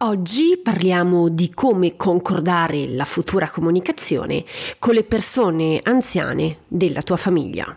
Oggi parliamo di come concordare la futura comunicazione con le persone anziane della tua famiglia.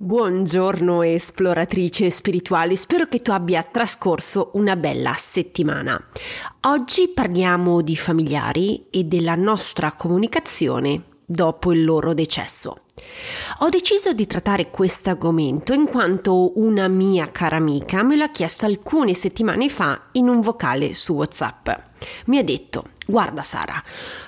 Buongiorno esploratrice spirituale, spero che tu abbia trascorso una bella settimana. Oggi parliamo di familiari e della nostra comunicazione dopo il loro decesso. Ho deciso di trattare questo argomento in quanto una mia cara amica me l'ha chiesto alcune settimane fa in un vocale su WhatsApp. Mi ha detto: Guarda Sara,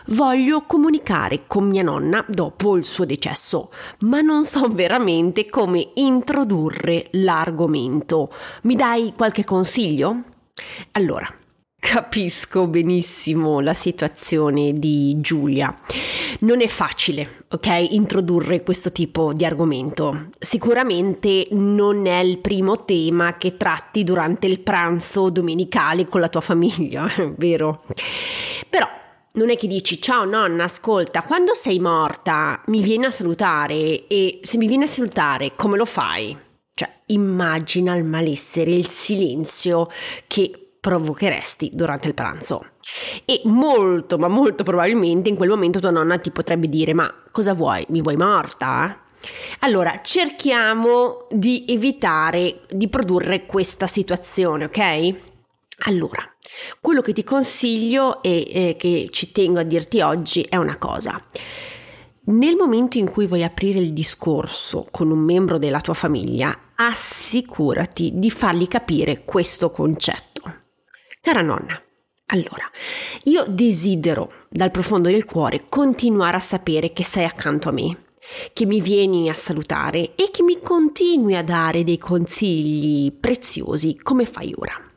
voglio comunicare con mia nonna dopo il suo decesso, ma non so veramente come introdurre l'argomento. Mi dai qualche consiglio? Allora, Capisco benissimo la situazione di Giulia. Non è facile, ok, introdurre questo tipo di argomento. Sicuramente non è il primo tema che tratti durante il pranzo domenicale con la tua famiglia, vero? Non è che dici ciao nonna, ascolta, quando sei morta mi vieni a salutare e se mi vieni a salutare come lo fai? Cioè, immagina il malessere, il silenzio che provocheresti durante il pranzo. E molto, ma molto probabilmente in quel momento tua nonna ti potrebbe dire: Ma cosa vuoi? Mi vuoi morta? Allora, cerchiamo di evitare di produrre questa situazione, ok? Allora, quello che ti consiglio e eh, che ci tengo a dirti oggi è una cosa. Nel momento in cui vuoi aprire il discorso con un membro della tua famiglia, assicurati di fargli capire questo concetto. Cara nonna, allora, io desidero dal profondo del cuore continuare a sapere che sei accanto a me, che mi vieni a salutare e che mi continui a dare dei consigli preziosi come fai ora.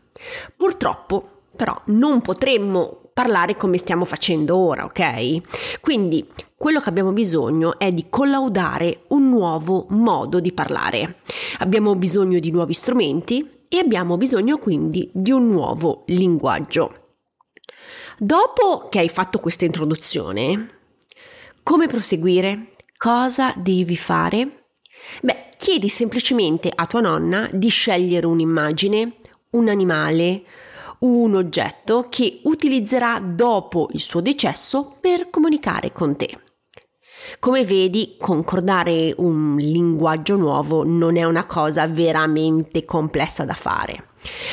Purtroppo, però, non potremmo parlare come stiamo facendo ora, ok? Quindi quello che abbiamo bisogno è di collaudare un nuovo modo di parlare. Abbiamo bisogno di nuovi strumenti, e abbiamo bisogno quindi di un nuovo linguaggio. Dopo che hai fatto questa introduzione, come proseguire? Cosa devi fare? Beh, chiedi semplicemente a tua nonna di scegliere un'immagine, un animale, un oggetto che utilizzerà dopo il suo decesso per comunicare con te. Come vedi, concordare un linguaggio nuovo non è una cosa veramente complessa da fare.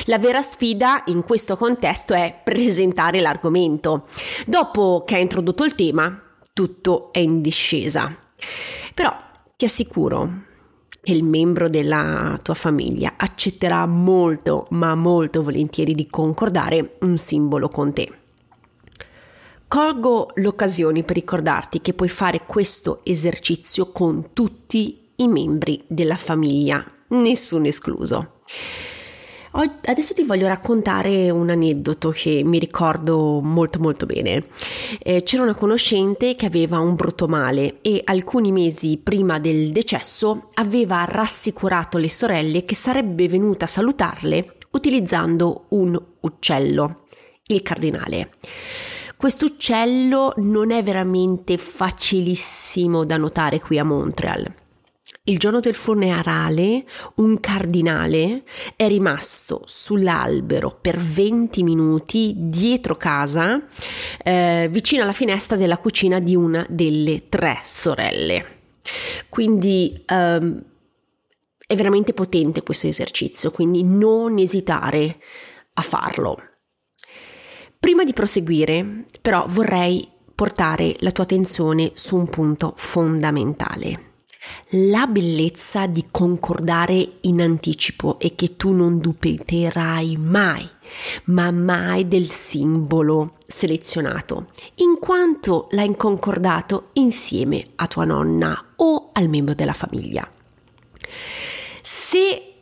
La vera sfida in questo contesto è presentare l'argomento. Dopo che hai introdotto il tema, tutto è in discesa. Però ti assicuro che il membro della tua famiglia accetterà molto, ma molto volentieri di concordare un simbolo con te. Colgo l'occasione per ricordarti che puoi fare questo esercizio con tutti i membri della famiglia, nessuno escluso. Adesso ti voglio raccontare un aneddoto che mi ricordo molto molto bene. Eh, c'era una conoscente che aveva un brutto male e alcuni mesi prima del decesso aveva rassicurato le sorelle che sarebbe venuta a salutarle utilizzando un uccello, il cardinale. Quest'uccello non è veramente facilissimo da notare qui a Montreal. Il giorno del funerale un cardinale è rimasto sull'albero per 20 minuti dietro casa, eh, vicino alla finestra della cucina di una delle tre sorelle. Quindi ehm, è veramente potente questo esercizio, quindi non esitare a farlo. Prima di proseguire, però, vorrei portare la tua attenzione su un punto fondamentale. La bellezza di concordare in anticipo è che tu non dubiterai mai, ma mai del simbolo selezionato, in quanto l'hai concordato insieme a tua nonna o al membro della famiglia. Se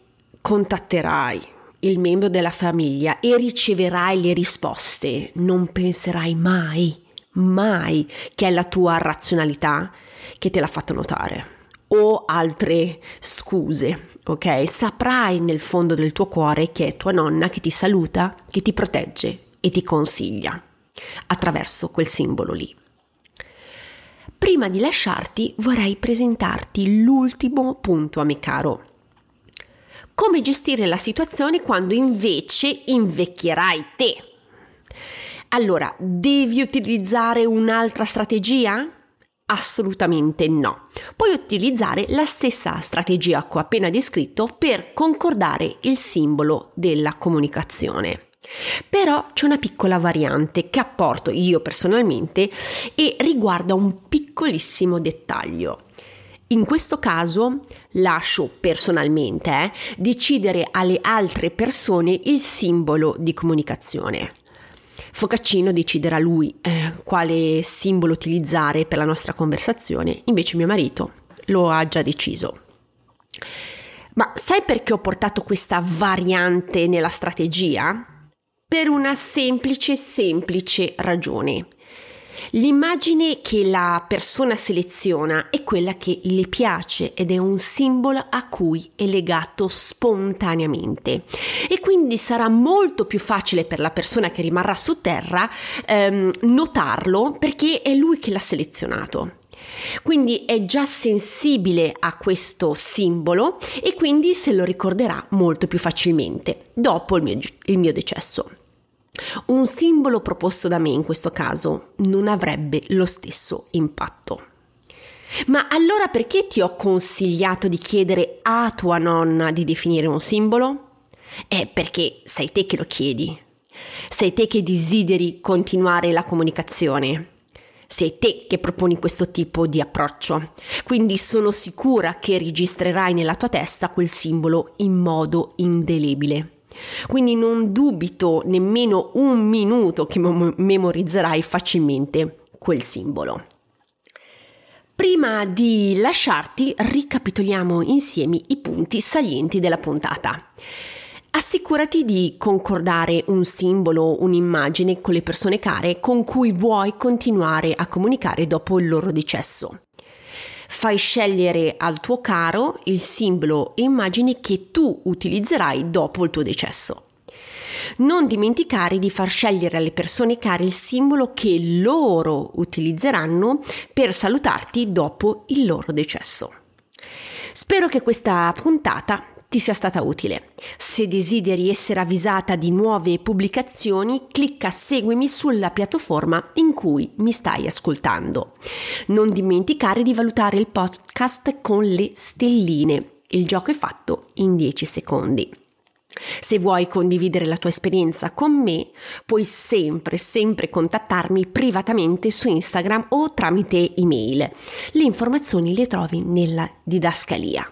contatterai il membro della famiglia e riceverai le risposte, non penserai mai, mai che è la tua razionalità che te l'ha fatto notare o altre scuse, ok? Saprai nel fondo del tuo cuore che è tua nonna che ti saluta, che ti protegge e ti consiglia attraverso quel simbolo lì. Prima di lasciarti vorrei presentarti l'ultimo punto, caro. Come gestire la situazione quando invece invecchierai te? Allora, devi utilizzare un'altra strategia? Assolutamente no. Puoi utilizzare la stessa strategia che ho appena descritto per concordare il simbolo della comunicazione. Però c'è una piccola variante che apporto io personalmente e riguarda un piccolissimo dettaglio. In questo caso lascio personalmente eh, decidere alle altre persone il simbolo di comunicazione. Focaccino deciderà lui eh, quale simbolo utilizzare per la nostra conversazione, invece mio marito lo ha già deciso. Ma sai perché ho portato questa variante nella strategia? Per una semplice, semplice ragione. L'immagine che la persona seleziona è quella che le piace ed è un simbolo a cui è legato spontaneamente e quindi sarà molto più facile per la persona che rimarrà su terra ehm, notarlo perché è lui che l'ha selezionato. Quindi è già sensibile a questo simbolo e quindi se lo ricorderà molto più facilmente dopo il mio, il mio decesso. Un simbolo proposto da me in questo caso non avrebbe lo stesso impatto. Ma allora perché ti ho consigliato di chiedere a tua nonna di definire un simbolo? È perché sei te che lo chiedi. Sei te che desideri continuare la comunicazione. Sei te che proponi questo tipo di approccio. Quindi sono sicura che registrerai nella tua testa quel simbolo in modo indelebile. Quindi non dubito nemmeno un minuto che memorizzerai facilmente quel simbolo. Prima di lasciarti, ricapitoliamo insieme i punti salienti della puntata. Assicurati di concordare un simbolo, un'immagine con le persone care con cui vuoi continuare a comunicare dopo il loro decesso. Fai scegliere al tuo caro il simbolo e immagine che tu utilizzerai dopo il tuo decesso. Non dimenticare di far scegliere alle persone care il simbolo che loro utilizzeranno per salutarti dopo il loro decesso. Spero che questa puntata ti sia stata utile. Se desideri essere avvisata di nuove pubblicazioni, clicca seguimi sulla piattaforma in cui mi stai ascoltando. Non dimenticare di valutare il podcast con le stelline. Il gioco è fatto in 10 secondi. Se vuoi condividere la tua esperienza con me, puoi sempre, sempre contattarmi privatamente su Instagram o tramite email. Le informazioni le trovi nella didascalia.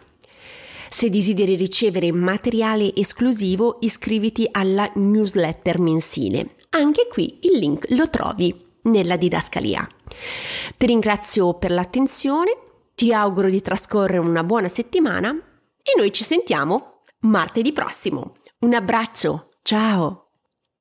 Se desideri ricevere materiale esclusivo, iscriviti alla newsletter mensile. Anche qui il link lo trovi nella didascalia. Ti ringrazio per l'attenzione, ti auguro di trascorrere una buona settimana e noi ci sentiamo martedì prossimo. Un abbraccio, ciao!